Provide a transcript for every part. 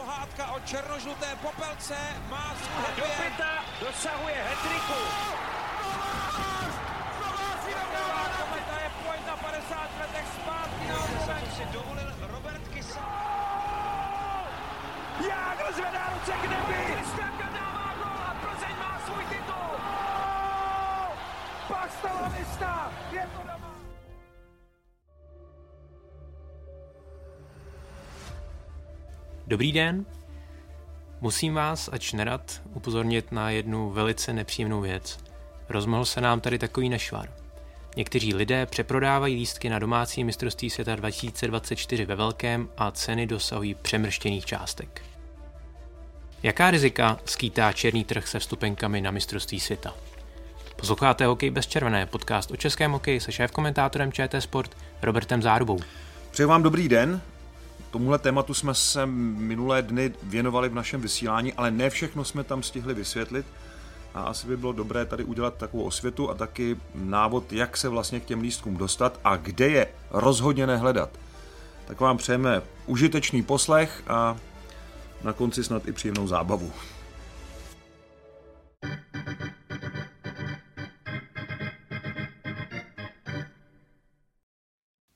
pohádka o černožluté popelce má svůj Do pěta dosahuje hetriku. Kometa je pojď na 50 letech zpátky na si dovolil Robert Kysa. Jágr zvedá ruce k nebi. Kristianka dává gol a Plzeň má svůj titul. Pak. Je to doma. Dobrý den. Musím vás, ač nerad, upozornit na jednu velice nepříjemnou věc. Rozmohl se nám tady takový nešvar. Někteří lidé přeprodávají lístky na domácí mistrovství světa 2024 ve velkém a ceny dosahují přemrštěných částek. Jaká rizika skýtá černý trh se vstupenkami na mistrovství světa? Posloucháte Hokej bez červené, podcast o českém hokeji se šéf-komentátorem ČT Sport Robertem Zárubou. Přeji vám dobrý den. Tomuhle tématu jsme se minulé dny věnovali v našem vysílání, ale ne všechno jsme tam stihli vysvětlit. A asi by bylo dobré tady udělat takovou osvětu a taky návod, jak se vlastně k těm lístkům dostat a kde je rozhodně nehledat. Tak vám přejeme užitečný poslech a na konci snad i příjemnou zábavu.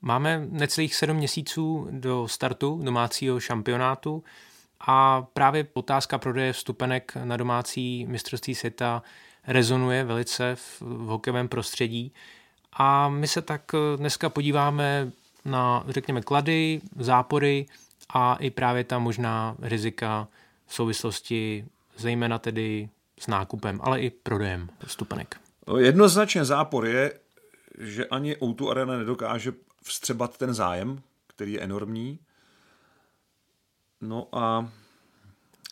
Máme necelých sedm měsíců do startu domácího šampionátu a právě otázka prodeje vstupenek na domácí mistrovství světa rezonuje velice v, v hokejovém prostředí. A my se tak dneska podíváme na, řekněme, klady, zápory a i právě ta možná rizika v souvislosti zejména tedy s nákupem, ale i prodejem vstupenek. No, Jednoznačně zápor je, že ani O2 Arena nedokáže vstřebat ten zájem, který je enormní. No a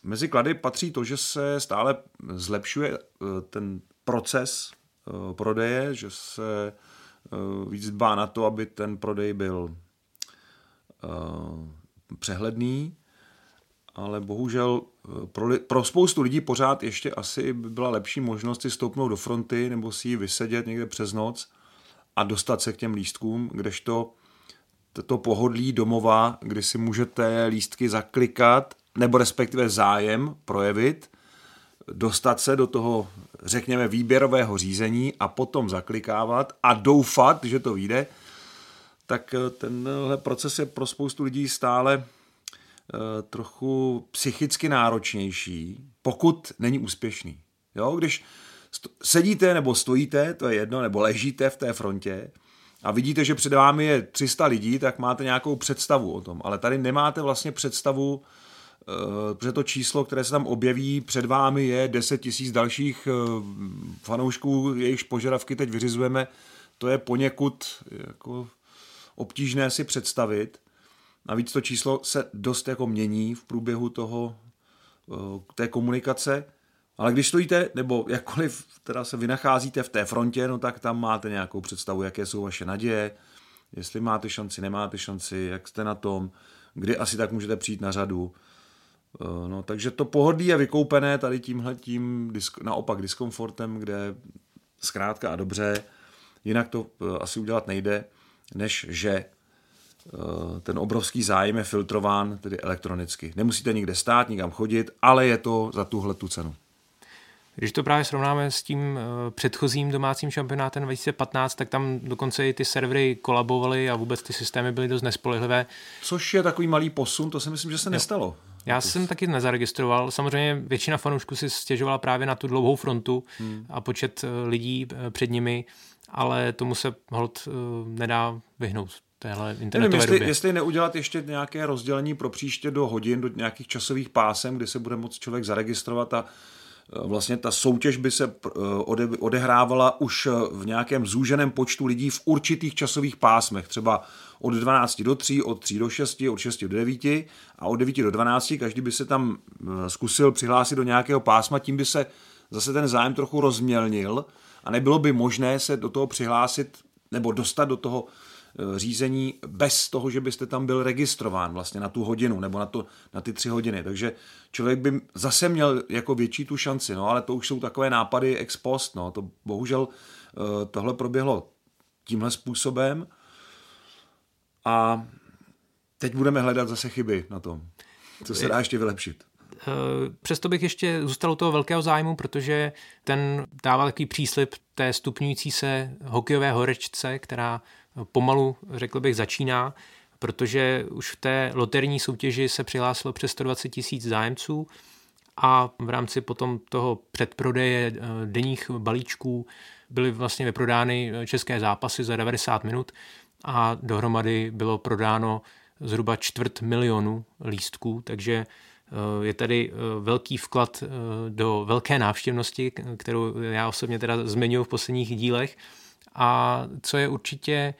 mezi klady patří to, že se stále zlepšuje eh, ten proces eh, prodeje, že se eh, víc dbá na to, aby ten prodej byl přehledný, ale bohužel pro, li, pro spoustu lidí pořád ještě asi by byla lepší možnost si stoupnout do fronty nebo si ji vysedět někde přes noc a dostat se k těm lístkům, kdežto to pohodlí domova, kdy si můžete lístky zaklikat, nebo respektive zájem projevit, dostat se do toho, řekněme, výběrového řízení a potom zaklikávat a doufat, že to vyjde, tak tenhle proces je pro spoustu lidí stále eh, trochu psychicky náročnější, pokud není úspěšný. Jo, když sedíte nebo stojíte, to je jedno, nebo ležíte v té frontě a vidíte, že před vámi je 300 lidí, tak máte nějakou představu o tom. Ale tady nemáte vlastně představu, eh, protože to číslo, které se tam objeví před vámi, je 10 tisíc dalších eh, fanoušků, jejichž požadavky teď vyřizujeme. To je poněkud jako obtížné si představit. Navíc to číslo se dost jako mění v průběhu toho, eh, té komunikace. Ale když stojíte, nebo jakkoliv teda se vynacházíte v té frontě, no tak tam máte nějakou představu, jaké jsou vaše naděje, jestli máte šanci, nemáte šanci, jak jste na tom, kdy asi tak můžete přijít na řadu. Eh, no, takže to pohodlí je vykoupené tady tímhle tím naopak diskomfortem, kde zkrátka a dobře, jinak to eh, asi udělat nejde, než že eh, ten obrovský zájem je filtrován tedy elektronicky. Nemusíte nikde stát, nikam chodit, ale je to za tuhle tu cenu. Když to právě srovnáme s tím předchozím domácím šampionátem 2015, tak tam dokonce i ty servery kolabovaly a vůbec ty systémy byly dost nespolehlivé. Což je takový malý posun, to si myslím, že se nestalo. Já jsem taky nezaregistroval. Samozřejmě většina fanoušků si stěžovala právě na tu dlouhou frontu hmm. a počet lidí před nimi, ale tomu se hold nedá vyhnout téhle internetové Nevím, jestli, době. jestli neudělat ještě nějaké rozdělení pro příště do hodin, do nějakých časových pásem, kdy se bude moct člověk zaregistrovat a vlastně ta soutěž by se odehrávala už v nějakém zúženém počtu lidí v určitých časových pásmech, třeba od 12 do 3, od 3 do 6, od 6 do 9 a od 9 do 12 každý by se tam zkusil přihlásit do nějakého pásma, tím by se zase ten zájem trochu rozmělnil a nebylo by možné se do toho přihlásit nebo dostat do toho řízení bez toho, že byste tam byl registrován vlastně na tu hodinu nebo na, to, na ty tři hodiny. Takže člověk by zase měl jako větší tu šanci, no ale to už jsou takové nápady ex post, no to bohužel tohle proběhlo tímhle způsobem a teď budeme hledat zase chyby na tom. Co se dá ještě vylepšit? Přesto bych ještě zůstal u toho velkého zájmu, protože ten dává takový příslip té stupňující se hokejové horečce, která pomalu, řekl bych, začíná, protože už v té loterní soutěži se přihlásilo přes 120 tisíc zájemců a v rámci potom toho předprodeje eh, denních balíčků byly vlastně vyprodány eh, české zápasy za 90 minut a dohromady bylo prodáno zhruba čtvrt milionu lístků, takže eh, je tady velký vklad do velké návštěvnosti, kterou já osobně teda zmiňuji v posledních dílech. A co je určitě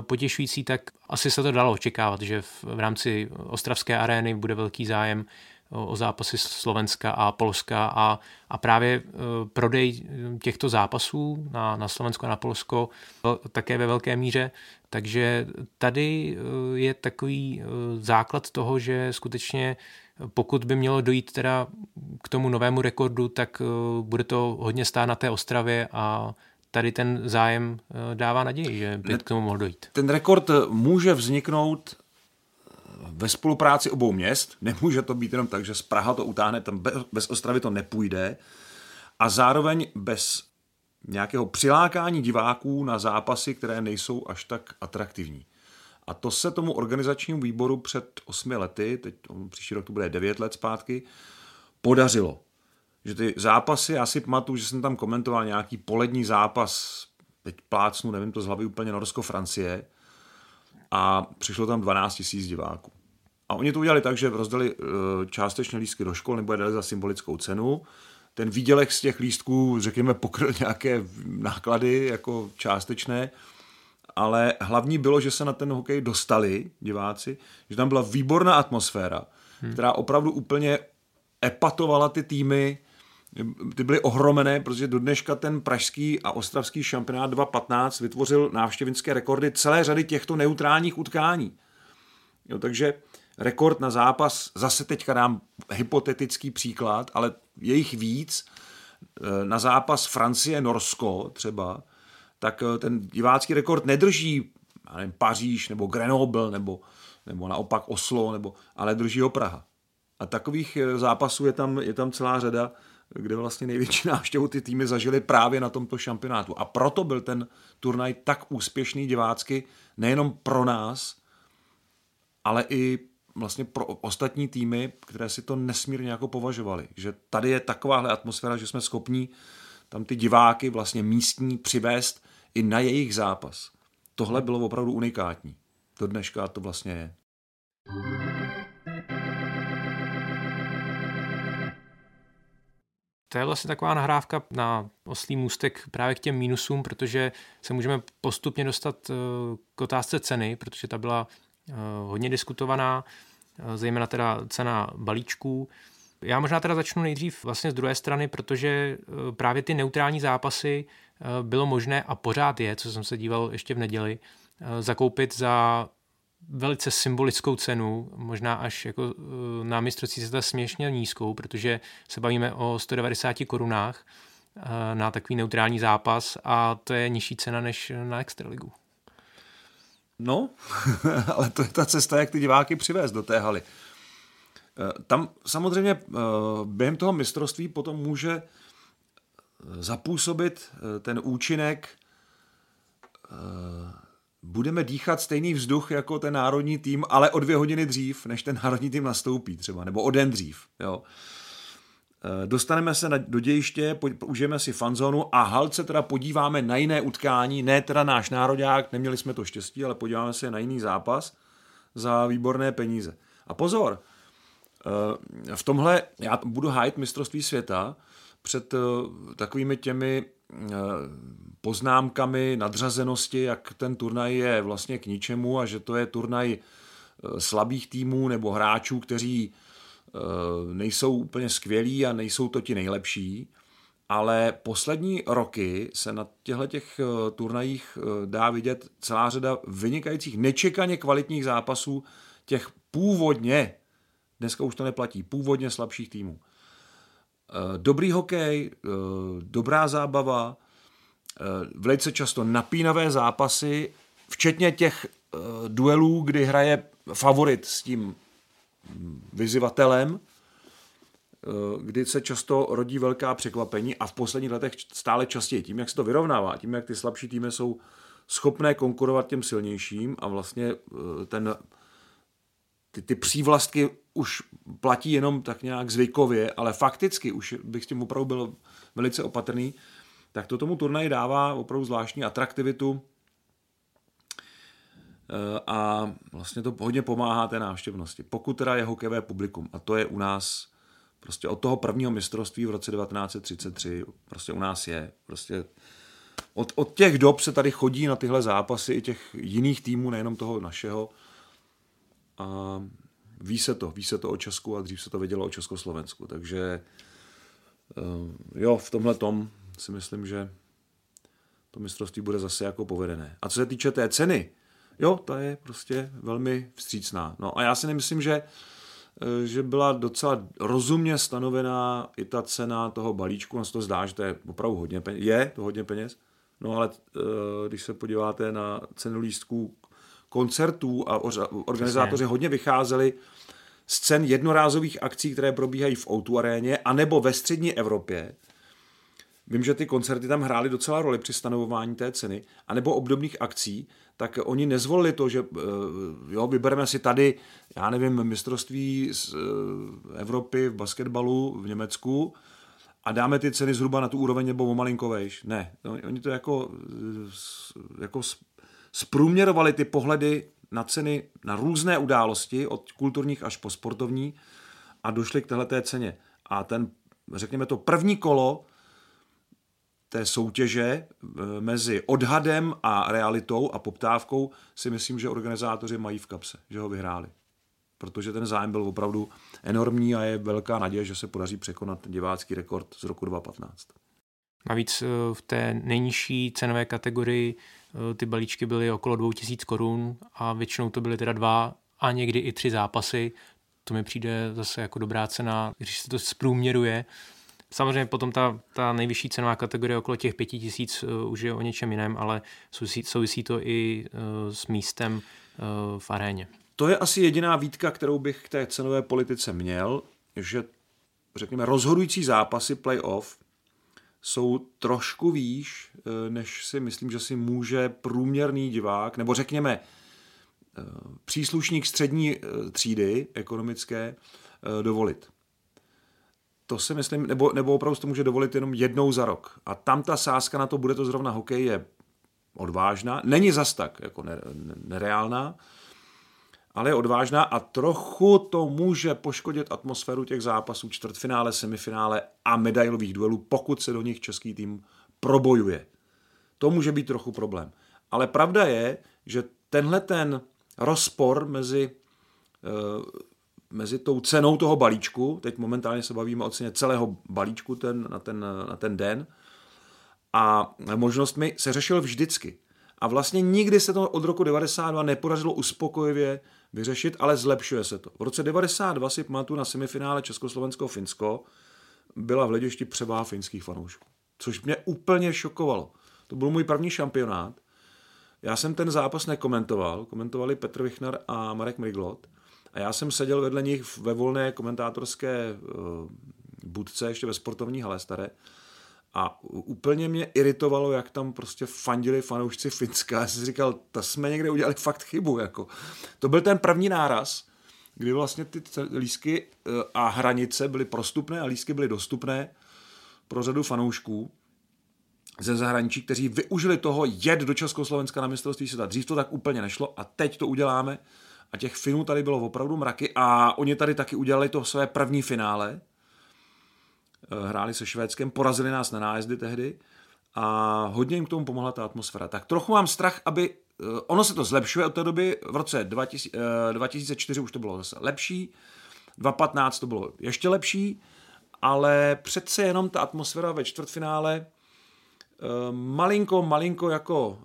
potěšující, tak asi se to dalo očekávat, že v rámci Ostravské arény bude velký zájem o zápasy Slovenska a Polska a, a právě e, prodej těchto zápasů na, na Slovensko a na Polsko také ve velké míře. Takže tady je takový základ toho, že skutečně pokud by mělo dojít teda k tomu novému rekordu, tak bude to hodně stát na té Ostravě a tady ten zájem dává naději, že by k tomu mohl dojít. Ten rekord může vzniknout ve spolupráci obou měst. Nemůže to být jenom tak, že z Praha to utáhne, tam bez Ostravy to nepůjde. A zároveň bez nějakého přilákání diváků na zápasy, které nejsou až tak atraktivní. A to se tomu organizačnímu výboru před osmi lety, teď příští rok to bude devět let zpátky, podařilo. Že ty zápasy, já si pamatuju, že jsem tam komentoval nějaký polední zápas, teď plácnu, nevím to z hlavy úplně Norsko-Francie, a přišlo tam 12 tisíc diváků. A oni to udělali tak, že rozdali eh, částečně lístky do škol nebo je dali za symbolickou cenu. Ten výdělek z těch lístků, řekněme, pokryl nějaké náklady jako částečné, ale hlavní bylo, že se na ten hokej dostali diváci, že tam byla výborná atmosféra, hmm. která opravdu úplně epatovala ty týmy, ty byly ohromené, protože do dneška ten pražský a ostravský šampionát 2015 vytvořil návštěvinské rekordy celé řady těchto neutrálních utkání. Jo, takže rekord na zápas, zase teďka dám hypotetický příklad, ale je jich víc, e, na zápas Francie-Norsko třeba, tak e, ten divácký rekord nedrží nevím, Paříž nebo Grenoble nebo, nebo naopak Oslo, nebo, ale drží ho Praha. A takových e, zápasů je tam, je tam celá řada, kde vlastně největší návštěvu ty týmy zažili právě na tomto šampionátu. A proto byl ten turnaj tak úspěšný divácky nejenom pro nás, ale i vlastně pro ostatní týmy, které si to nesmírně jako považovali. Že tady je takováhle atmosféra, že jsme schopní tam ty diváky vlastně místní přivést i na jejich zápas. Tohle bylo opravdu unikátní. Do dneška to vlastně je. To je vlastně taková nahrávka na oslý můstek právě k těm mínusům, protože se můžeme postupně dostat eh, k otázce ceny, protože ta byla eh, hodně diskutovaná, eh, zejména teda cena balíčků. Já možná teda začnu nejdřív vlastně z druhé strany, protože právě ty neutrální zápasy bylo možné a pořád je, co jsem se díval ještě v neděli, zakoupit za velice symbolickou cenu, možná až jako na mistrovství světa směšně nízkou, protože se bavíme o 190 korunách eh, na takový neutrální zápas a to je nižší cena než na Extraligu. No, ale to je ta cesta, jak ty diváky přivést do té haly. Eh, tam samozřejmě během toho mistrovství potom může zapůsobit ten účinek budeme dýchat stejný vzduch jako ten národní tým, ale o dvě hodiny dřív, než ten národní tým nastoupí třeba, nebo o den dřív. Jo. E, dostaneme se do dějiště, užijeme si fanzonu a halce teda podíváme na jiné utkání, ne teda náš národák, neměli jsme to štěstí, ale podíváme se na jiný zápas za výborné peníze. A pozor, e, v tomhle já budu hájit mistrovství světa před e, takovými těmi poznámkami nadřazenosti, jak ten turnaj je vlastně k ničemu a že to je turnaj eh, slabých týmů nebo hráčů, kteří eh, nejsou úplně skvělí a nejsou to ti nejlepší. Ale poslední roky se na těchto těch eh, turnajích dá vidět celá řada vynikajících, nečekaně kvalitních zápasů těch původně, dneska už to neplatí, původně slabších týmů. Dobrý hokej, dobrá zábava, Eh, velice často napínavé zápasy, včetně těch duelů, kdy hraje favorit s tím vyzivatelem, kdy se často rodí velká překvapení a v posledních letech stále častěji. Tím, jak se to vyrovnává, tím, jak ty slabší týmy jsou schopné konkurovat těm silnějším a vlastně ten, ty, ty přívlastky už platí jenom tak nějak zvykově, ale fakticky už bych s tím opravdu byl velice opatrný, tak to tomu turnaj dává opravdu zvláštní atraktivitu eh, a vlastně to hodně pomáhá té návštěvnosti. Pokud teda je hokejové publikum, a to je u nás prostě od toho prvního mistrovství v roce 1933, prostě u nás je, prostě od, od těch dob se tady chodí na tyhle zápasy i těch jiných týmů, nejenom toho našeho. A ví se to, ví se to o Česku a dřív se to vědělo o Československu. Takže eh, jo, v tomhle tom si myslím, že to mistrovství bude zase jako povedené. A co se týče té ceny, jo, ta je prostě velmi vstřícná. No a já si nemyslím, že, eh, že byla docela rozumně stanovená i ta cena toho balíčku. On se to zdá, že to je opravdu hodně peněz. Je to hodně peněz. No ale eh, když se podíváte na cenu lístků koncertů a organizátoři hodně vycházeli z cen jednorázových akcí, které probíhají v O2 aréně, anebo ve střední Evropě. Vím, že ty koncerty tam hrály docela roli při stanovování té ceny, anebo obdobných akcí, tak oni nezvolili to, že eh, jo, vybereme si tady, já nevím, mistrovství z eh, Evropy v basketbalu v Německu a dáme ty ceny zhruba na tu úroveň nebo o malinko vejš. Ne, oni to jako, eh, jako zprůměrovali ty pohledy na ceny na různé události, od kulturních až po sportovní a došli k této ceně. A ten, řekněme to, první kolo té soutěže e, mezi odhadem a realitou a poptávkou si myslím, že organizátoři mají v kapse, že ho vyhráli. Protože ten zájem byl opravdu enormní a je velká naděje, že se podaří překonat divácký rekord z roku 2015. Navíc e, v té nejnižší cenové kategorii ty balíčky byly okolo 2000 korun a většinou to byly teda dva a někdy i tři zápasy. To mi přijde zase jako dobrá cena, když se to zprůměruje. Samozřejmě potom ta, ta nejvyšší cenová kategorie okolo těch pěti tisíc uh, už je o něčem jiném, ale souvisí, souvisí to i uh, s místem uh, v aréně. To je asi jediná výtka, kterou bych k té cenové politice měl, že řekněme rozhodující zápasy playoff jsou trošku výš, eh, než si myslím, že si může průměrný divák, nebo řekněme eh, příslušník střední eh, třídy ekonomické dovolit. To si myslím, nebo, nebo opravdu to může dovolit jenom jednou za rok. A tam ta sázka na to, bude to zrovna hokej, je odvážná. Není zas tak jako nereálná, ale je odvážná a trochu to může poškodit atmosféru těch zápasů čtvrtfinále, semifinále a medailových duelů, pokud se do nich český tým probojuje. To může být trochu problém. Ale pravda je, že tenhle ten rozpor mezi, uh, mezi tou cenou toho balíčku, teď momentálně se bavíme o ceně celého balíčku ten, na, ten, na ten den, a možnostmi se řešil vždycky. A vlastně nikdy se to od roku 92 nepodařilo uspokojivě vyřešit, ale zlepšuje se to. V roce 92 si pamatuju na semifinále Československo-Finsko byla v hledišti převáha finských fanoušků, což mě úplně šokovalo. To byl můj první šampionát. Já jsem ten zápas nekomentoval, komentovali Petr Vichnar a Marek Mriglot a já jsem seděl vedle nich ve volné komentátorské uh, budce, ještě ve sportovní hale staré a úplně mě iritovalo, jak tam prostě fandili fanoušci Finska. Já jsem si říkal, to jsme někde udělali fakt chybu. Jako. To byl ten první náraz, kdy vlastně ty lísky eh, a hranice byly prostupné a lísky byly dostupné pro řadu fanoušků ze zahraničí, kteří využili toho jet do Československa na mistrovství světa. Dřív to tak úplně nešlo a teď to uděláme. A těch Finů tady bylo opravdu mraky a oni tady taky udělali to své první finále, hráli se Švédskem, porazili nás na nájezdy tehdy a hodně jim k tomu pomohla ta atmosféra. Tak trochu mám strach, aby eh, ono se to zlepšuje od té doby, v roce 2004 eh, už to bylo zase lepší, 2015 to bylo ještě lepší, ale přece jenom ta atmosféra ve čtvrtfinále malinko, malinko jako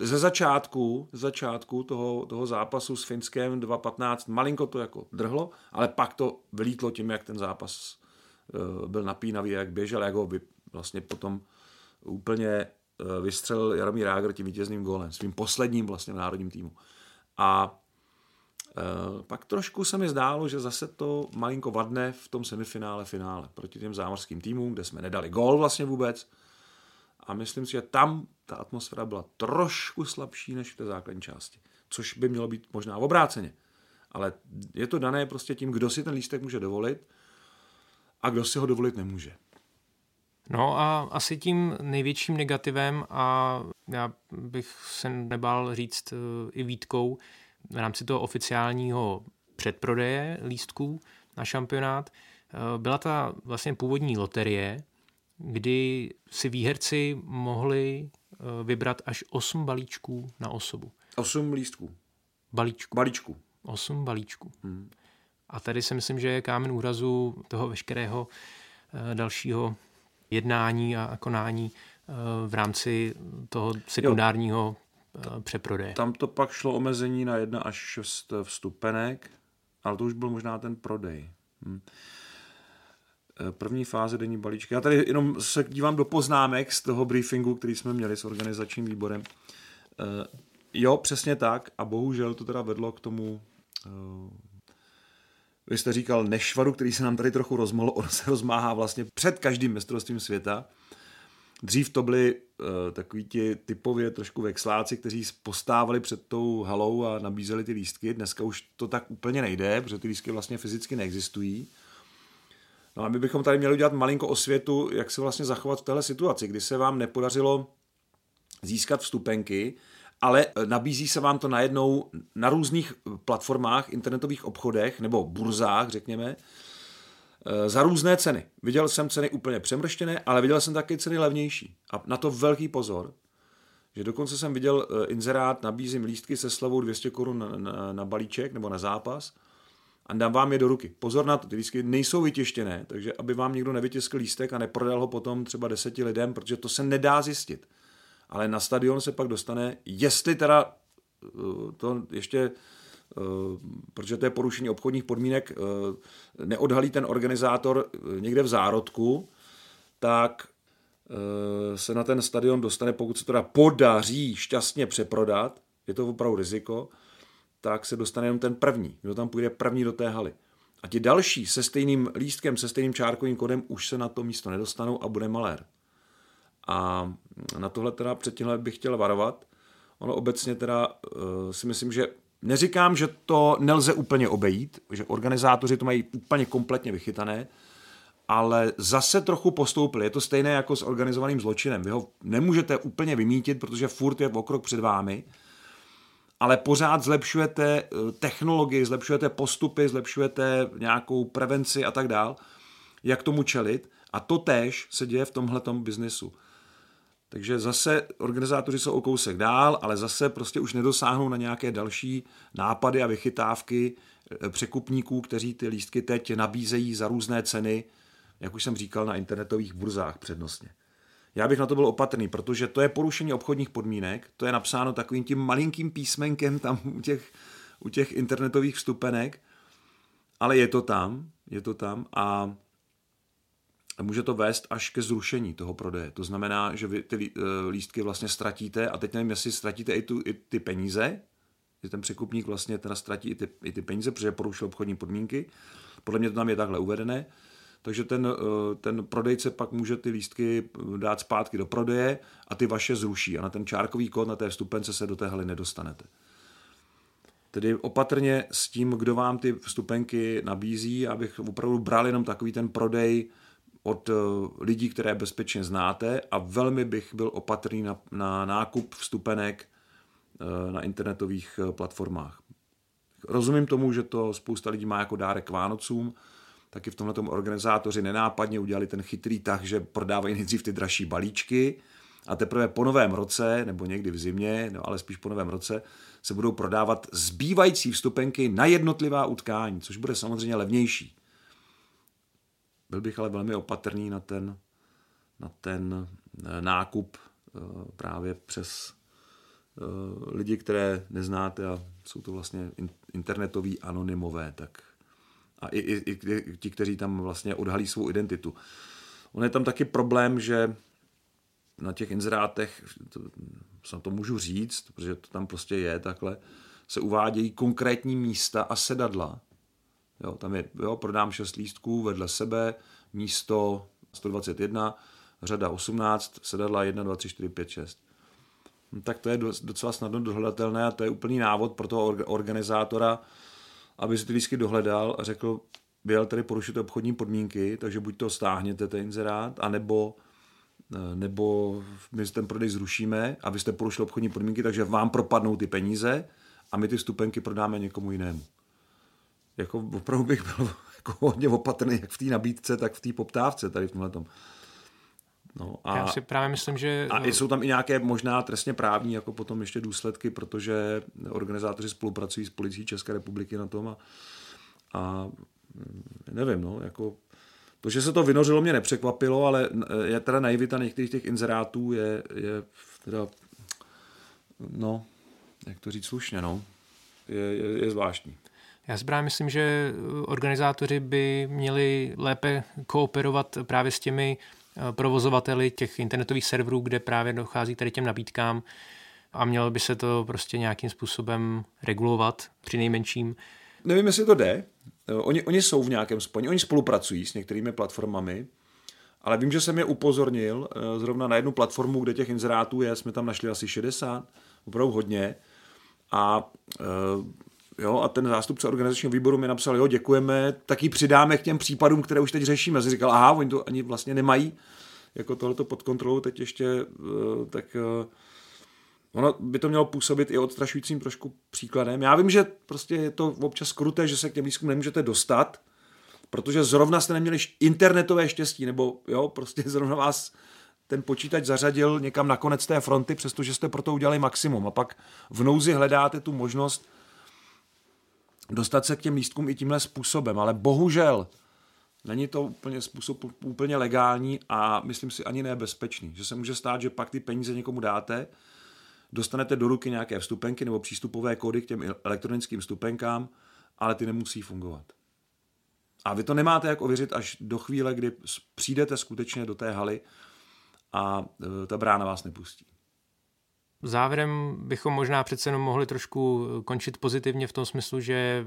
ze začátku, ze začátku toho, toho zápasu s Finskem 2015, malinko to jako drhlo, ale pak to vylítlo tím, jak ten zápas Eh, byl napínavý, jak běžel, jak ho vlastně potom úplně eh, vystřelil Jaromír Jágr tím vítězným gólem, svým posledním vlastně v národním týmu. A pak trošku se mi zdálo, že zase to malinko vadne v tom semifinále, finále proti těm zámořským týmům, kde jsme nedali gól vlastně vůbec. A myslím si, že tam ta atmosféra byla trošku slabší než v té základní části. Což by mělo být možná obráceně. Ale je to dané prostě tím, kdo si ten lístek může dovolit a kdo si ho dovolit nemůže. No a asi tím největším negativem, a já bych se nebál říct eh, i výtkou v rámci toho oficiálního předprodeje lístků na šampionát, eh, byla ta vlastně původní loterie, kdy si výherci mohli eh, vybrat až 8 balíčků na osobu. 8 lístků. Balíčků. Balíčků. 8 balíčků. Hmm. A tady si myslím, že je kámen úrazu toho veškerého dalšího jednání a konání eh, v rámci toho sekundárního jo. přeprodeje. Tam to pak šlo omezení na 1 až 6 vstupenek, ale to už byl možná ten prodej. Hm. Eh, první fáze denní balíčky. Já tady jenom se dívám do poznámek z toho briefingu, který jsme měli s organizačním výborem. Eh, jo, přesně tak a bohužel to teda vedlo k tomu vy jste říkal nešvaru, který se nám tady trochu rozmohl, on se rozmáhá vlastně před každým mistrovstvím světa. Dřív to byli uh, takový ti typově trošku vexláci, kteří postávali před tou halou a nabízeli ty lístky. Dneska už to tak úplně nejde, protože ty lístky vlastně fyzicky neexistují. No a my bychom tady měli udělat malinko osvětu, jak se vlastně zachovat v téhle situaci, kdy se vám nepodařilo získat vstupenky, ale e, nabízí se vám to najednou na různých platformách, internetových obchodech nebo burzách, řekněme, e, za různé ceny. Viděl jsem ceny úplně přemrštěné, ale viděl jsem také ceny levnější. A na to velký pozor, že dokonce jsem viděl e, inzerát, nabízím lístky se slevou 200 korun na, na, na balíček nebo na zápas a dám vám je do ruky. Pozor na to, ty lístky nejsou vytěštěné, takže aby vám někdo nevytiskl lístek a neprodal ho potom třeba deseti lidem, protože to se nedá zjistit ale na stadion se pak dostane, jestli teda eh, to ještě eh, protože to je porušení obchodních podmínek, eh, neodhalí ten organizátor někde v zárodku, tak se na ten stadion dostane, pokud se teda podaří šťastně přeprodat, je to opravdu riziko, tak se dostane jenom ten první, kdo tam půjde první do té haly. A ti další se stejným lístkem, se stejným čárkovým kodem už se na to místo nedostanou a bude malér. A na tohle teda před tímhle bych chtěl varovat. Ono obecně teda uh, si myslím, že neříkám, že to nelze úplně obejít, že organizátoři to mají úplně kompletně vychytané, ale zase trochu postoupili. Je to stejné jako s organizovaným zločinem. Vy ho nemůžete úplně vymítit, protože furt je v okrok před vámi, ale pořád zlepšujete eh, technologii, zlepšujete postupy, zlepšujete nějakou prevenci a tak dál, jak tomu čelit. A to též se děje v tomhletom biznesu. Takže zase organizátoři jsou o kousek dál, ale zase prostě už nedosáhnou na nějaké další nápady a vychytávky eh, překupníků, kteří ty lístky teď nabízejí za různé ceny, jak už jsem říkal, na internetových burzách přednostně. Já bych na to byl opatrný, protože to je porušení obchodních podmínek, to je napsáno takovým tím malinkým písmenkem tam u těch, u těch internetových vstupenek, ale je to tam, je to tam a může to vést až ke zrušení toho prodeje. To znamená, že vy ty eh, lístky vlastně ztratíte a teď nevím, jestli ztratíte i, tu, i ty peníze, že ten překupník vlastně teda ztratí i ty, i ty peníze, protože porušil obchodní podmínky. Podle mě to tam je takhle uvedené. Takže ten, eh, ten prodejce pak může ty lístky dát zpátky do prodeje a ty vaše zruší. A na ten čárkový kód, na té vstupence se do té haly nedostanete. Tedy opatrně s tím, kdo vám ty vstupenky nabízí, abych opravdu bral jenom takový ten prodej, od eh, lidí, které bezpečně znáte a velmi bych byl opatrný na, na nákup vstupenek eh, na internetových eh, platformách. Rozumím tomu, že to spousta lidí má jako dárek Vánocům, taky v tomhle organizátoři nenápadně udělali ten chytrý tah, že prodávají nejdřív ty dražší balíčky a teprve po novém roce, nebo někdy v zimě, no ale spíš po novém roce, se budou prodávat zbývající vstupenky na jednotlivá utkání, což bude samozřejmě levnější. Byl bych ale velmi opatrný na ten, na ten eh, nákup eh, právě přes eh, lidi, které neznáte a jsou to vlastně internetoví anonymové, tak a i, i, i ti, kteří tam vlastně odhalí svou identitu. On je tam taky problém, že na těch inzerátech, to, to můžu říct, protože to tam prostě je takhle, se uvádějí konkrétní místa a sedadla. Jo, tam je, jo, prodám 6 lístků vedle sebe, místo 121, řada 18, sedadla 1, 2, 3, 4, 5, 6. No, tak to je docela snadno dohledatelné a to je úplný návod pro toho organizátora, aby si ty lístky dohledal a řekl, byl tady porušit obchodní podmínky, takže buď to stáhněte ten inzerát, anebo eh, nebo my ten prodej zrušíme a vy jste porušili obchodní podmínky, takže vám propadnou ty peníze a my ty vstupenky prodáme někomu jinému. Jako opravdu bych byl jako hodně opatrný jak v té nabídce, tak v té poptávce tady v tomhle tom. No a, Já si právě myslím, že... A jsou tam i nějaké možná trestně právní, jako potom ještě důsledky, protože organizátoři spolupracují s policií České republiky na tom a, a nevím, no, jako to, že se to vynořilo, mě nepřekvapilo, ale je teda naivita některých těch inzerátů je, je teda, no, jak to říct slušně, no, je, je, je zvláštní. Já si právě myslím, že organizátoři by měli lépe kooperovat právě s těmi eh, provozovateli těch internetových serverů, kde právě dochází tady těm nabídkám a mělo by se to prostě nějakým způsobem regulovat při nejmenším. Nevím, jestli to jde. Eh, oni, oni jsou v nějakém spojení, oni spolupracují s některými platformami, ale vím, že jsem je upozornil eh, zrovna na jednu platformu, kde těch inzerátů je, jsme tam našli asi 60, opravdu hodně. A Jo, a ten zástupce organizačního výboru mi napsal, jo, děkujeme, tak ji přidáme k těm případům, které už teď řešíme. Jsem říkal, aha, oni to ani vlastně nemají, jako tohleto pod kontrolou teď ještě, eh, tak eh, ono by to mělo působit i odstrašujícím trošku příkladem. Já vím, že prostě je to občas kruté, že se k těm výzkumům nemůžete dostat, protože zrovna jste neměli internetové štěstí, nebo jo, prostě zrovna vás ten počítač zařadil někam na konec té fronty, přestože jste pro to udělali maximum. A pak v nouzi hledáte tu možnost dostat se k těm lístkům i tímhle způsobem, ale bohužel není to úplně způsob úplně legální a myslím si ani nebezpečný, že se může stát, že pak ty peníze někomu dáte, dostanete do ruky nějaké vstupenky nebo přístupové kódy k těm elektronickým vstupenkám, ale ty nemusí fungovat. A vy to nemáte jak ověřit až do chvíle, kdy přijdete skutečně do té haly a e, ta brána vás nepustí. Závěrem bychom možná přece jenom mohli trošku končit pozitivně v tom smyslu, že,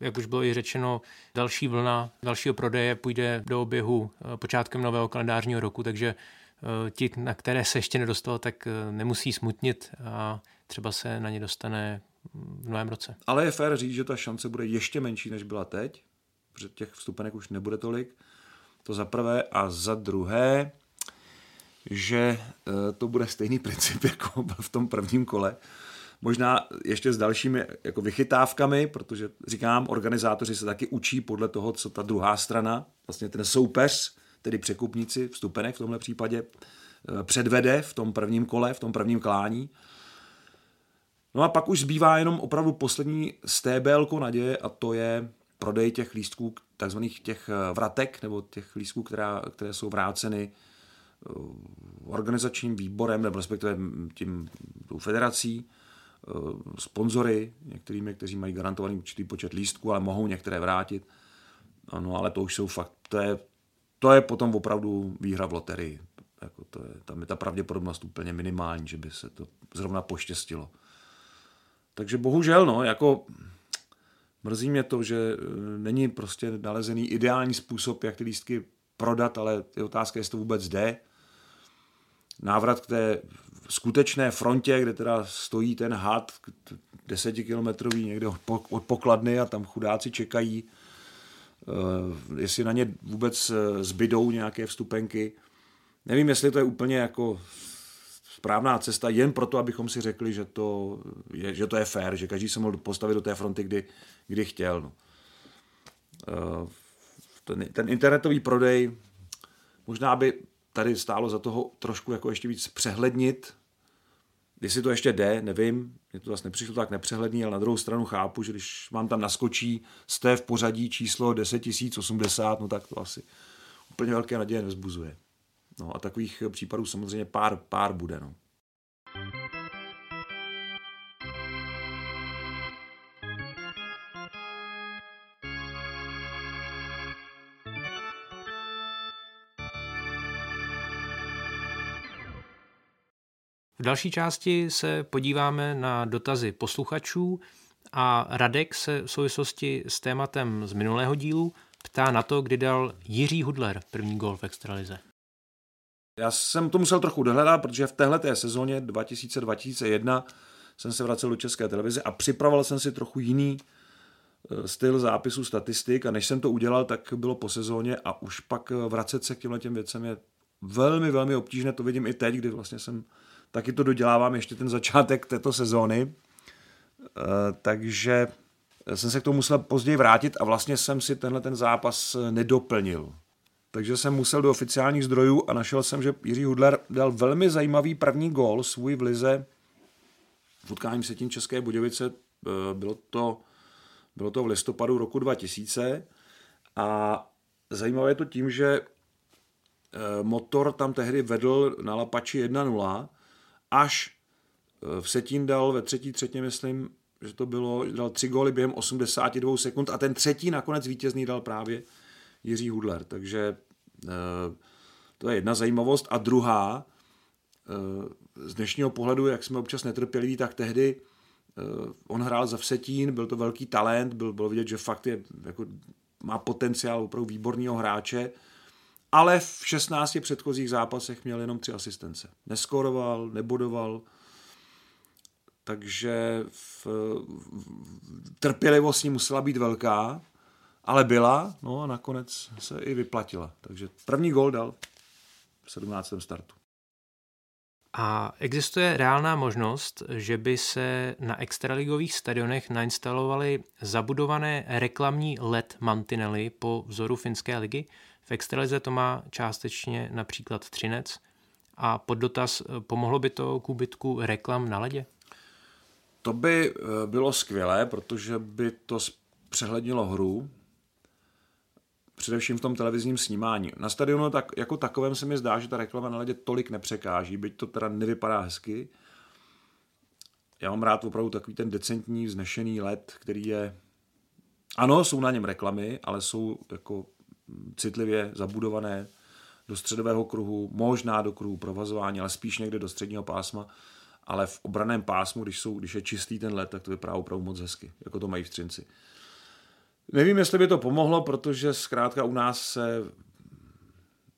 jak už bylo i řečeno, další vlna dalšího prodeje půjde do oběhu eh, počátkem nového kalendářního roku, takže eh, ti, na které se ještě nedostalo, tak eh, nemusí smutnit a třeba se na ně dostane v novém roce. Ale je fér říct, že ta šance bude ještě menší, než byla teď, protože těch vstupenek už nebude tolik. To za prvé. A za druhé, že eh, to bude stejný princip, jako byl v tom prvním kole. Možná ještě s dalšími jako vychytávkami, protože říkám, organizátoři se taky učí podle toho, co ta druhá strana, vlastně ten soupeř, tedy překupníci, vstupenek v tomhle případě, eh, předvede v tom prvním kole, v tom prvním klání. No a pak už zbývá jenom opravdu poslední stébelko naděje a to je prodej těch lístků, takzvaných těch eh, vratek, nebo těch lístků, která, které jsou vráceny organizačním výborem, nebo respektive tím tou federací, eh, sponzory, některými, kteří mají garantovaný určitý počet lístků, ale mohou některé vrátit. No, ale to už jsou fakt, to je, to je potom opravdu výhra v loterii. Jako to je, tam je ta pravděpodobnost úplně minimální, že by se to zrovna poštěstilo. Takže bohužel, no, jako mrzí mě to, že eh, není prostě nalezený ideální způsob, jak ty lístky prodat, ale je otázka, jestli to vůbec jde. Návrat k té skutečné frontě, kde teda stojí ten had desetikilometrový někde od pokladny a tam chudáci čekají, eh, jestli na ně vůbec eh, zbydou nějaké vstupenky. Nevím, jestli to je úplně jako správná cesta, jen proto, abychom si řekli, že to je, že to je fér, že každý se mohl postavit do té fronty, kdy, kdy chtěl. No. Eh, ten, ten internetový prodej, možná by tady stálo za toho trošku jako ještě víc přehlednit, Jestli to ještě jde, nevím, mě to zase nepřišlo tak nepřehledný, ale na druhou stranu chápu, že když vám tam naskočí jste v pořadí číslo 10 080, no tak to asi úplně velké naděje nezbuzuje. No a takových případů samozřejmě pár, pár bude. No. Další části se podíváme na dotazy posluchačů A Radek se v souvislosti s tématem z minulého dílu ptá na to, kdy dal Jiří Hudler první gol v extralize. Já jsem to musel trochu dohledat, protože v téhle sezóně 2000-2001 jsem se vracel do České televize a připravoval jsem si trochu jiný eh, styl zápisu statistik a než jsem to udělal, tak bylo po sezóně a už pak eh, vracet se k těmhle těm věcem je velmi, velmi obtížné, to vidím i teď, kdy vlastně jsem taky to dodělávám ještě ten začátek této sezóny, eh, takže jsem se k tomu musel později vrátit a vlastně jsem si tenhle ten zápas nedoplnil. Takže jsem musel do oficiálních zdrojů a našel jsem, že Jiří Hudler dal velmi zajímavý první gól svůj v lize v utkání se tím České Budějovice. Eh, bylo to, bylo to v listopadu roku 2000 a zajímavé je to tím, že eh, motor tam tehdy vedl na Lapači 1-0, až eh, v Setín dal ve třetí třetí, myslím, že to bylo, dal tři góly během 82 sekund a ten třetí nakonec vítězný dal právě Jiří Hudler. Takže to je jedna zajímavost. A druhá, z dnešního pohledu, jak jsme občas netrpěliví, tak tehdy on hrál za Vsetín, byl to velký talent, byl, bylo vidět, že fakt je, jako, má potenciál opravdu výborného hráče, ale v 16 předchozích zápasech měl jenom tři asistence. Neskoroval, nebodoval, takže v, trpělivost ní musela být velká, ale byla, no a nakonec se i vyplatila. Takže první gol dal v 17. startu. A existuje reálná možnost, že by se na extraligových stadionech nainstalovaly zabudované reklamní LED mantinely po vzoru finské ligy? V extralize to má částečně například Třinec. A pod dotaz, pomohlo by to k úbytku reklam na ledě? To by eh, bylo skvělé, protože by to přehlednilo hru, především v tom televizním snímání. Na stadionu tak, jako takovém se mi zdá, že ta reklama na ledě tolik nepřekáží, byť to teda nevypadá hezky. Já mám rád opravdu takový ten decentní, vznešený led, který je... Ano, jsou na něm reklamy, ale jsou jako citlivě zabudované do středového kruhu, možná do kruhu provazování, ale spíš někde do středního pásma. Ale v obraném pásmu, když, jsou, když je čistý ten led, tak to vypadá opravdu moc hezky, jako to mají v Třinci. Nevím, jestli by to pomohlo, protože zkrátka u nás se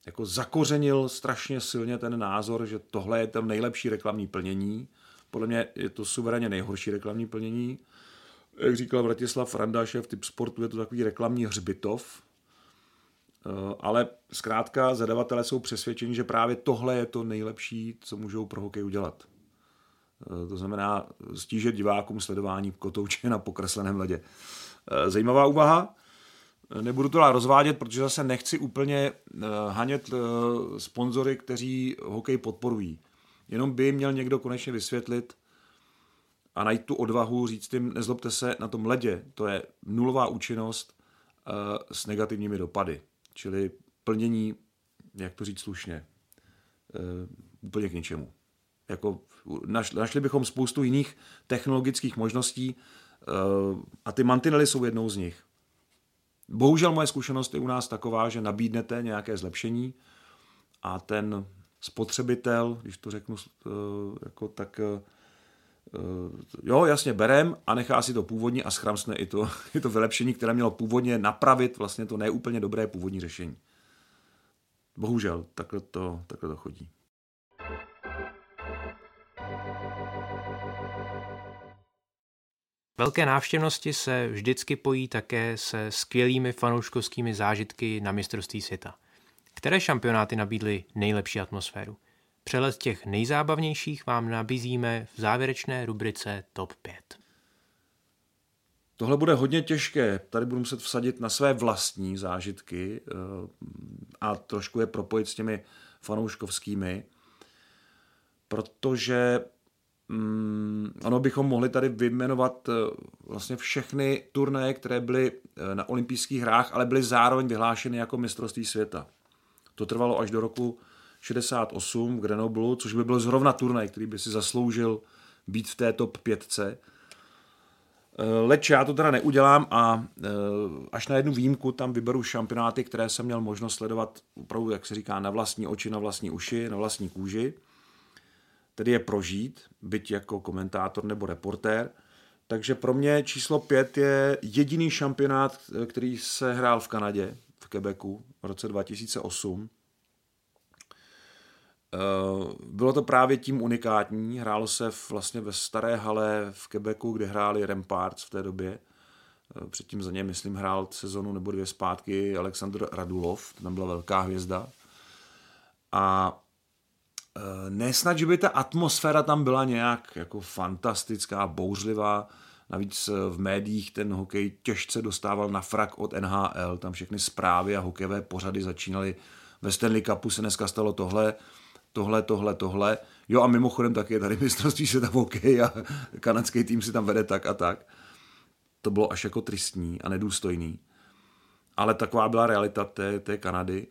jako zakořenil strašně silně ten názor, že tohle je to nejlepší reklamní plnění. Podle mě je to suverénně nejhorší reklamní plnění. Jak říkal Vratislav Randášev, typ sportu je to takový reklamní hřbitov, eh, ale zkrátka zadavatelé jsou přesvědčeni, že právě tohle je to nejlepší, co můžou pro hokej udělat. Eh, to znamená stížet divákům sledování kotouče na pokresleném ledě. Eh, zajímavá úvaha. Nebudu to rozvádět, protože zase nechci úplně eh, hanět eh, sponzory, kteří hokej podporují. Jenom by měl někdo konečně vysvětlit a najít tu odvahu říct jim, nezlobte se, na tom ledě to je nulová účinnost s negativními dopady. Čili plnění, jak to říct slušně, úplně k ničemu. Jako našli bychom spoustu jiných technologických možností, Eh, a ty mantinely jsou jednou z nich. Bohužel moje zkušenost je u nás taková, že nabídnete nějaké zlepšení a ten spotřebitel, když to řeknu eh, jako tak, eh, jo, jasně, berem a nechá si to původní a schramsne i to, i to vylepšení, které mělo původně napravit vlastně to neúplně dobré původní řešení. Bohužel, takhle to, takhle to chodí. Velké návštěvnosti se vždycky pojí také se skvělými fanouškovskými zážitky na mistrovství světa. Které šampionáty nabídly nejlepší atmosféru? Přelet těch nejzábavnějších vám nabízíme v závěrečné rubrice TOP 5. Tohle bude hodně těžké. Tady budu muset vsadit na své vlastní zážitky eh, a trošku je propojit s těmi fanouškovskými, protože Mm, ano, bychom mohli tady vyjmenovat eh, vlastně všechny turnaje, které byly eh, na olympijských hrách, ale byly zároveň vyhlášeny jako mistrovství světa. To trvalo až do roku 68 v Grenoblu, což by byl zrovna turnaj, který by si zasloužil být v té top 5. Eh, leč já to teda neudělám a až na jednu výjimku tam vyberu šampionáty, které jsem měl možnost sledovat opravdu, jak se říká, na vlastní oči, na vlastní uši, na vlastní kůži tedy je prožít, byť jako komentátor nebo reportér. Takže pro mě číslo pět je jediný šampionát, který se hrál v Kanadě, v Quebecu v roce 2008. Eh, bylo to právě tím unikátní, hrálo se vlastně ve staré hale v Quebecu, kde hráli Remparts v té době. Eh, předtím za ně, myslím, hrál sezonu nebo dvě zpátky Aleksandr Radulov, tam byla velká hvězda. A nesnad, že by ta atmosféra tam byla nějak jako fantastická, bouřlivá, Navíc v médiích ten hokej těžce dostával na frak od NHL, tam všechny zprávy a hokejové pořady začínaly ve Stanley Cupu se dneska stalo tohle, tohle, tohle, tohle. Jo a mimochodem taky je tady mistrovství světa v hokej a kanadský tým si tam vede tak a tak. To bylo až jako tristní a nedůstojný. Ale taková byla realita té, té Kanady.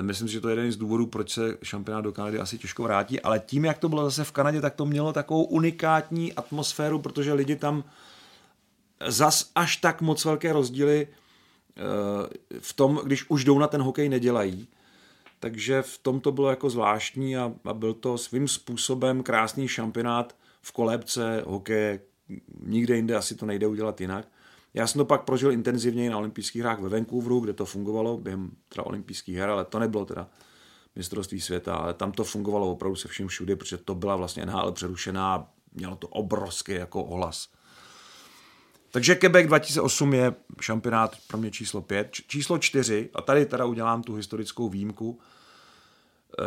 Myslím si, že to je jeden z důvodů, proč se šampionát do Kanady asi těžko vrátí, ale tím, jak to bylo zase v Kanadě, tak to mělo takovou unikátní atmosféru, protože lidi tam zas až tak moc velké rozdíly eh, v tom, když už jdou na ten hokej, nedělají. Takže v tom to bylo jako zvláštní a, a byl to svým způsobem krásný šampionát v kolébce hokeje. Nikde jinde asi to nejde udělat jinak. Já jsem to pak prožil intenzivněji na olympijských hrách ve Vancouveru, kde to fungovalo během teda olympijských her, ale to nebylo teda mistrovství světa, ale tam to fungovalo opravdu se vším všude, protože to byla vlastně NHL přerušená a mělo to obrovský jako ohlas. Takže Quebec 2008 je šampionát pro mě číslo 5. Číslo 4, a tady teda udělám tu historickou výjimku, eh,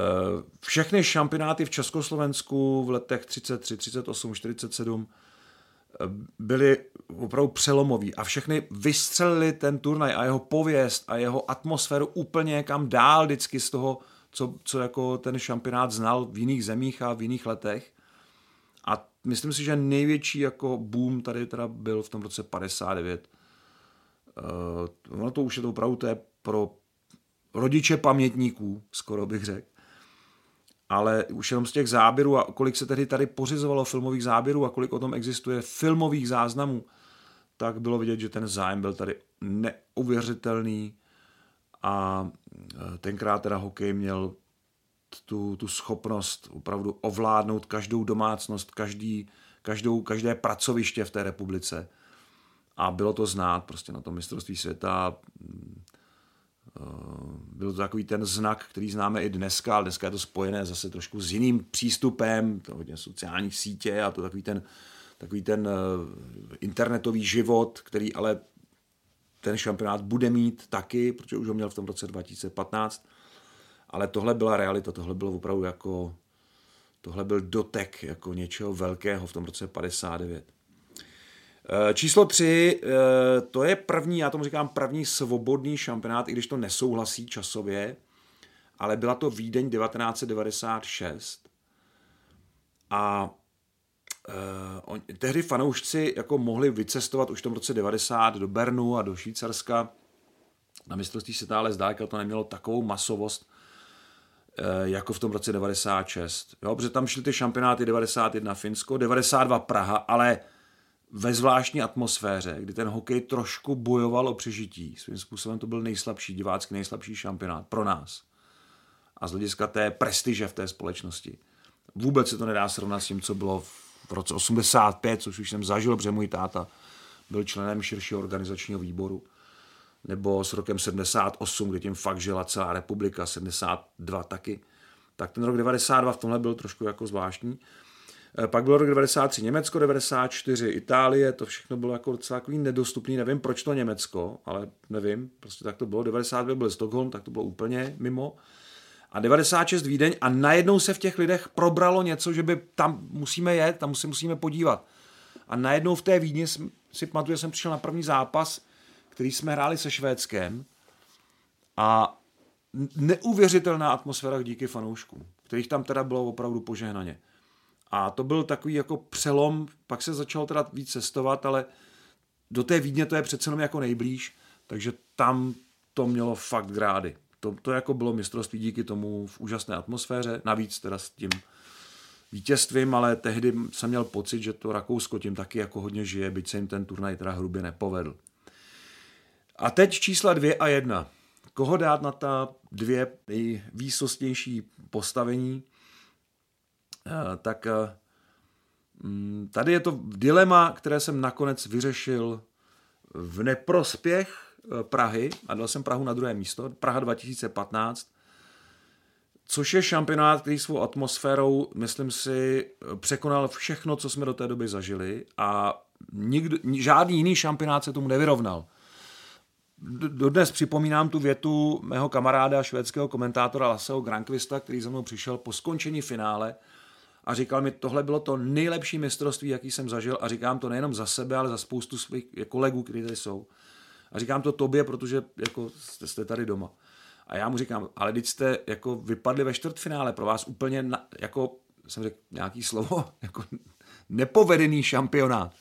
všechny šampionáty v Československu v letech 33, 38, 47 byly opravdu přelomový a všechny vystřelili ten turnaj a jeho pověst a jeho atmosféru úplně někam dál vždycky z toho, co, co jako ten šampionát znal v jiných zemích a v jiných letech. A myslím si, že největší jako boom tady teda byl v tom roce 59. Uh, ono to už je to opravdu to je pro rodiče pamětníků, skoro bych řekl ale už jenom z těch záběrů a kolik se tedy tady pořizovalo filmových záběrů a kolik o tom existuje filmových záznamů, tak bylo vidět, že ten zájem byl tady neuvěřitelný a e, tenkrát teda hokej měl tu, tu schopnost opravdu ovládnout každou domácnost, každý, každou, každé pracoviště v té republice. A bylo to znát prostě na tom mistrovství světa. Eh, byl to takový ten znak, který známe i dneska, ale dneska je to spojené zase trošku s jiným přístupem, to hodně sociálních sítě a to takový ten, takový ten eh, internetový život, který ale ten šampionát bude mít taky, protože už ho měl v tom roce 2015. Ale tohle byla realita, tohle bylo opravdu jako, tohle byl dotek jako něčeho velkého v tom roce 59. Eh, číslo tři, eh, to je první, já tomu říkám první svobodný šampionát, i když to nesouhlasí časově, ale byla to Vídeň 1996. A uh, on, tehdy fanoušci jako mohli vycestovat už v tom roce 90 do Bernu a do Švýcarska. Na mistrovství se ale zdá, to nemělo takovou masovost uh, jako v tom roce 96. Jo, protože tam šly ty šampionáty 91 Finsko, 92 Praha, ale ve zvláštní atmosféře, kdy ten hokej trošku bojoval o přežití. Svým způsobem to byl nejslabší, divácky nejslabší šampionát pro nás. A z hlediska té prestiže v té společnosti. Vůbec se to nedá srovnat s tím, co bylo v roce 85, což už jsem zažil, protože můj táta byl členem širšího organizačního výboru. Nebo s rokem 78, kdy tím fakt žila celá republika, 72 taky. Tak ten rok 92 v tomhle byl trošku jako zvláštní. Eh, pak bylo rok 93 Německo, 94 Itálie, to všechno bylo jako docela takový nedostupný, nevím proč to Německo, ale nevím, prostě tak to bylo. 92 byl Stockholm, tak to bylo úplně mimo. A 96 Vídeň a najednou se v těch lidech probralo něco, že by tam musíme jet, tam si musíme podívat. A najednou v té Vídni si pamatuju, že jsem přišel na první zápas, který jsme hráli se Švédskem a neuvěřitelná atmosféra díky fanouškům, kterých tam teda bylo opravdu požehnaně. A to byl takový jako přelom, pak se začalo teda víc cestovat, ale do té Vídně to je přece jenom jako nejblíž, takže tam to mělo fakt grády. To, to jako bylo mistrovství díky tomu v úžasné atmosféře, navíc teda s tím vítězstvím, ale tehdy jsem měl pocit, že to Rakousko tím taky jako hodně žije, byť se jim ten turnaj teda hrubě nepovedl. A teď čísla dvě a jedna. Koho dát na ta dvě nejvýsostnější postavení? Eh, tak eh, Mm, tady je to dilema, které jsem nakonec vyřešil v neprospěch eh, Prahy. A dal jsem Prahu na druhé místo, Praha 2015, což je šampionát, který svou atmosférou, myslím si, překonal všechno, co jsme do té doby zažili. A nikdo, žádný jiný šampionát se tomu nevyrovnal. Dodnes připomínám tu větu mého kamaráda, švédského komentátora Lasseho Granqvista, který za mnou přišel po skončení finále a říkal mi, tohle bylo to nejlepší mistrovství, jaký jsem zažil a říkám to nejenom za sebe, ale za spoustu svých kolegů, kteří tady jsou. A říkám to tobě, protože jako jste, jste tady doma. A já mu říkám, ale teď jste jako vypadli ve čtvrtfinále, pro vás úplně na, jako, jsem řekl nějaký slovo, jako nepovedený šampionát.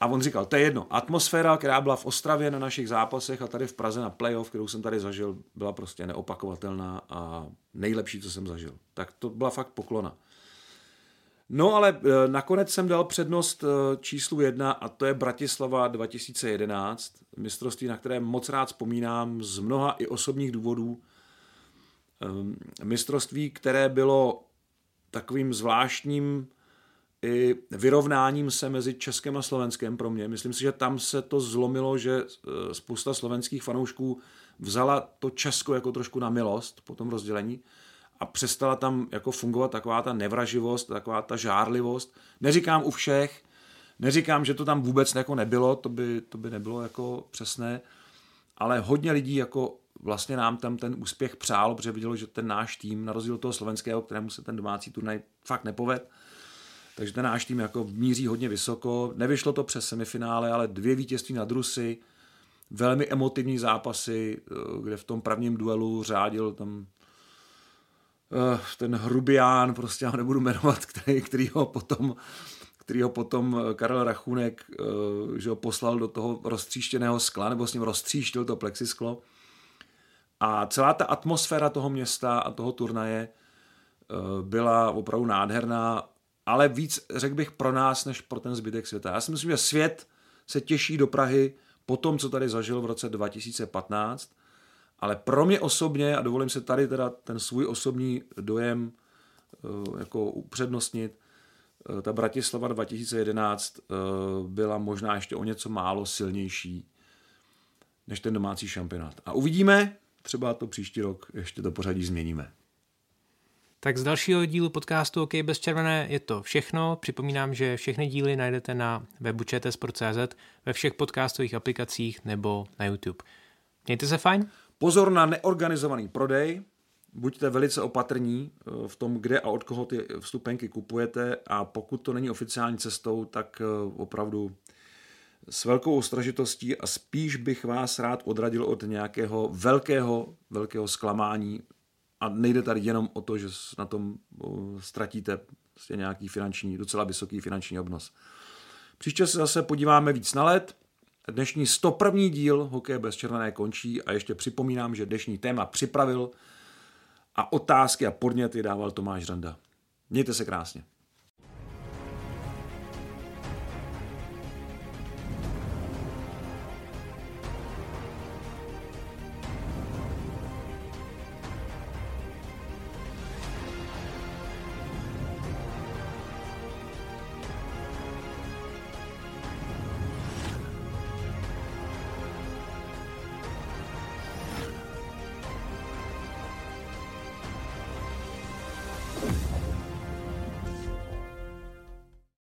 A on říkal, to je jedno, atmosféra, která byla v Ostravě na našich zápasech a tady v Praze na playoff, kterou jsem tady zažil, byla prostě neopakovatelná a nejlepší, co jsem zažil. Tak to byla fakt poklona. No ale e, nakonec jsem dal přednost e, číslu jedna a to je Bratislava 2011, mistrovství, na které moc rád vzpomínám z mnoha i osobních důvodů. E, mistrovství, které bylo takovým zvláštním i vyrovnáním se mezi Českem a Slovenskem pro mě. Myslím si, že tam se to zlomilo, že spousta slovenských fanoušků vzala to Česko jako trošku na milost po tom rozdělení a přestala tam jako fungovat taková ta nevraživost, taková ta žárlivost. Neříkám u všech, neříkám, že to tam vůbec jako nebylo, to by, to by nebylo jako přesné, ale hodně lidí jako vlastně nám tam ten úspěch přál, protože vidělo, že ten náš tým, na rozdíl toho slovenského, kterému se ten domácí turnaj fakt nepoved, takže ten náš tým jako míří hodně vysoko. Nevyšlo to přes semifinále, ale dvě vítězství nad Rusy, velmi emotivní zápasy, eh, kde v tom prvním duelu řádil tam Eh, ten hrubián, prostě já nebudu jmenovat, který, který ho potom který ho potom eh, Karel Rachunek že ho poslal do toho roztříštěného skla, nebo s ním roztříštil to plexisklo. A celá ta atmosféra toho města a toho turnaje byla opravdu nádherná, ale víc, řekl bych, pro nás, než pro ten zbytek světa. Já si myslím, že svět se těší do Prahy po tom, co tady zažil v roce 2015 ale pro mě osobně, a dovolím se tady teda ten svůj osobní dojem eh, jako upřednostnit, eh, ta Bratislava 2011 eh, byla možná ještě o něco málo silnější než ten domácí šampionát. A uvidíme, třeba to příští rok ještě to pořadí změníme. Tak z dalšího dílu podcastu OK bez červené je to všechno. Připomínám, že všechny díly najdete na webu čtsport.cz, ve všech podcastových aplikacích nebo na YouTube. Mějte se fajn. Pozor na neorganizovaný prodej, buďte velice opatrní eh, v tom, kde a od koho ty vstupenky kupujete a pokud to není oficiální cestou, tak eh, opravdu s velkou ostražitostí a spíš bych vás rád odradil od nějakého velkého, velkého zklamání a nejde tady jenom o to, že na tom ztratíte prostě nějaký finanční, docela vysoký finanční obnos. Příště se zase podíváme víc na let, Dnešní 101. díl Hokej bez červené končí a ještě připomínám, že dnešní téma připravil a otázky a podněty dával Tomáš Randa. Mějte se krásně.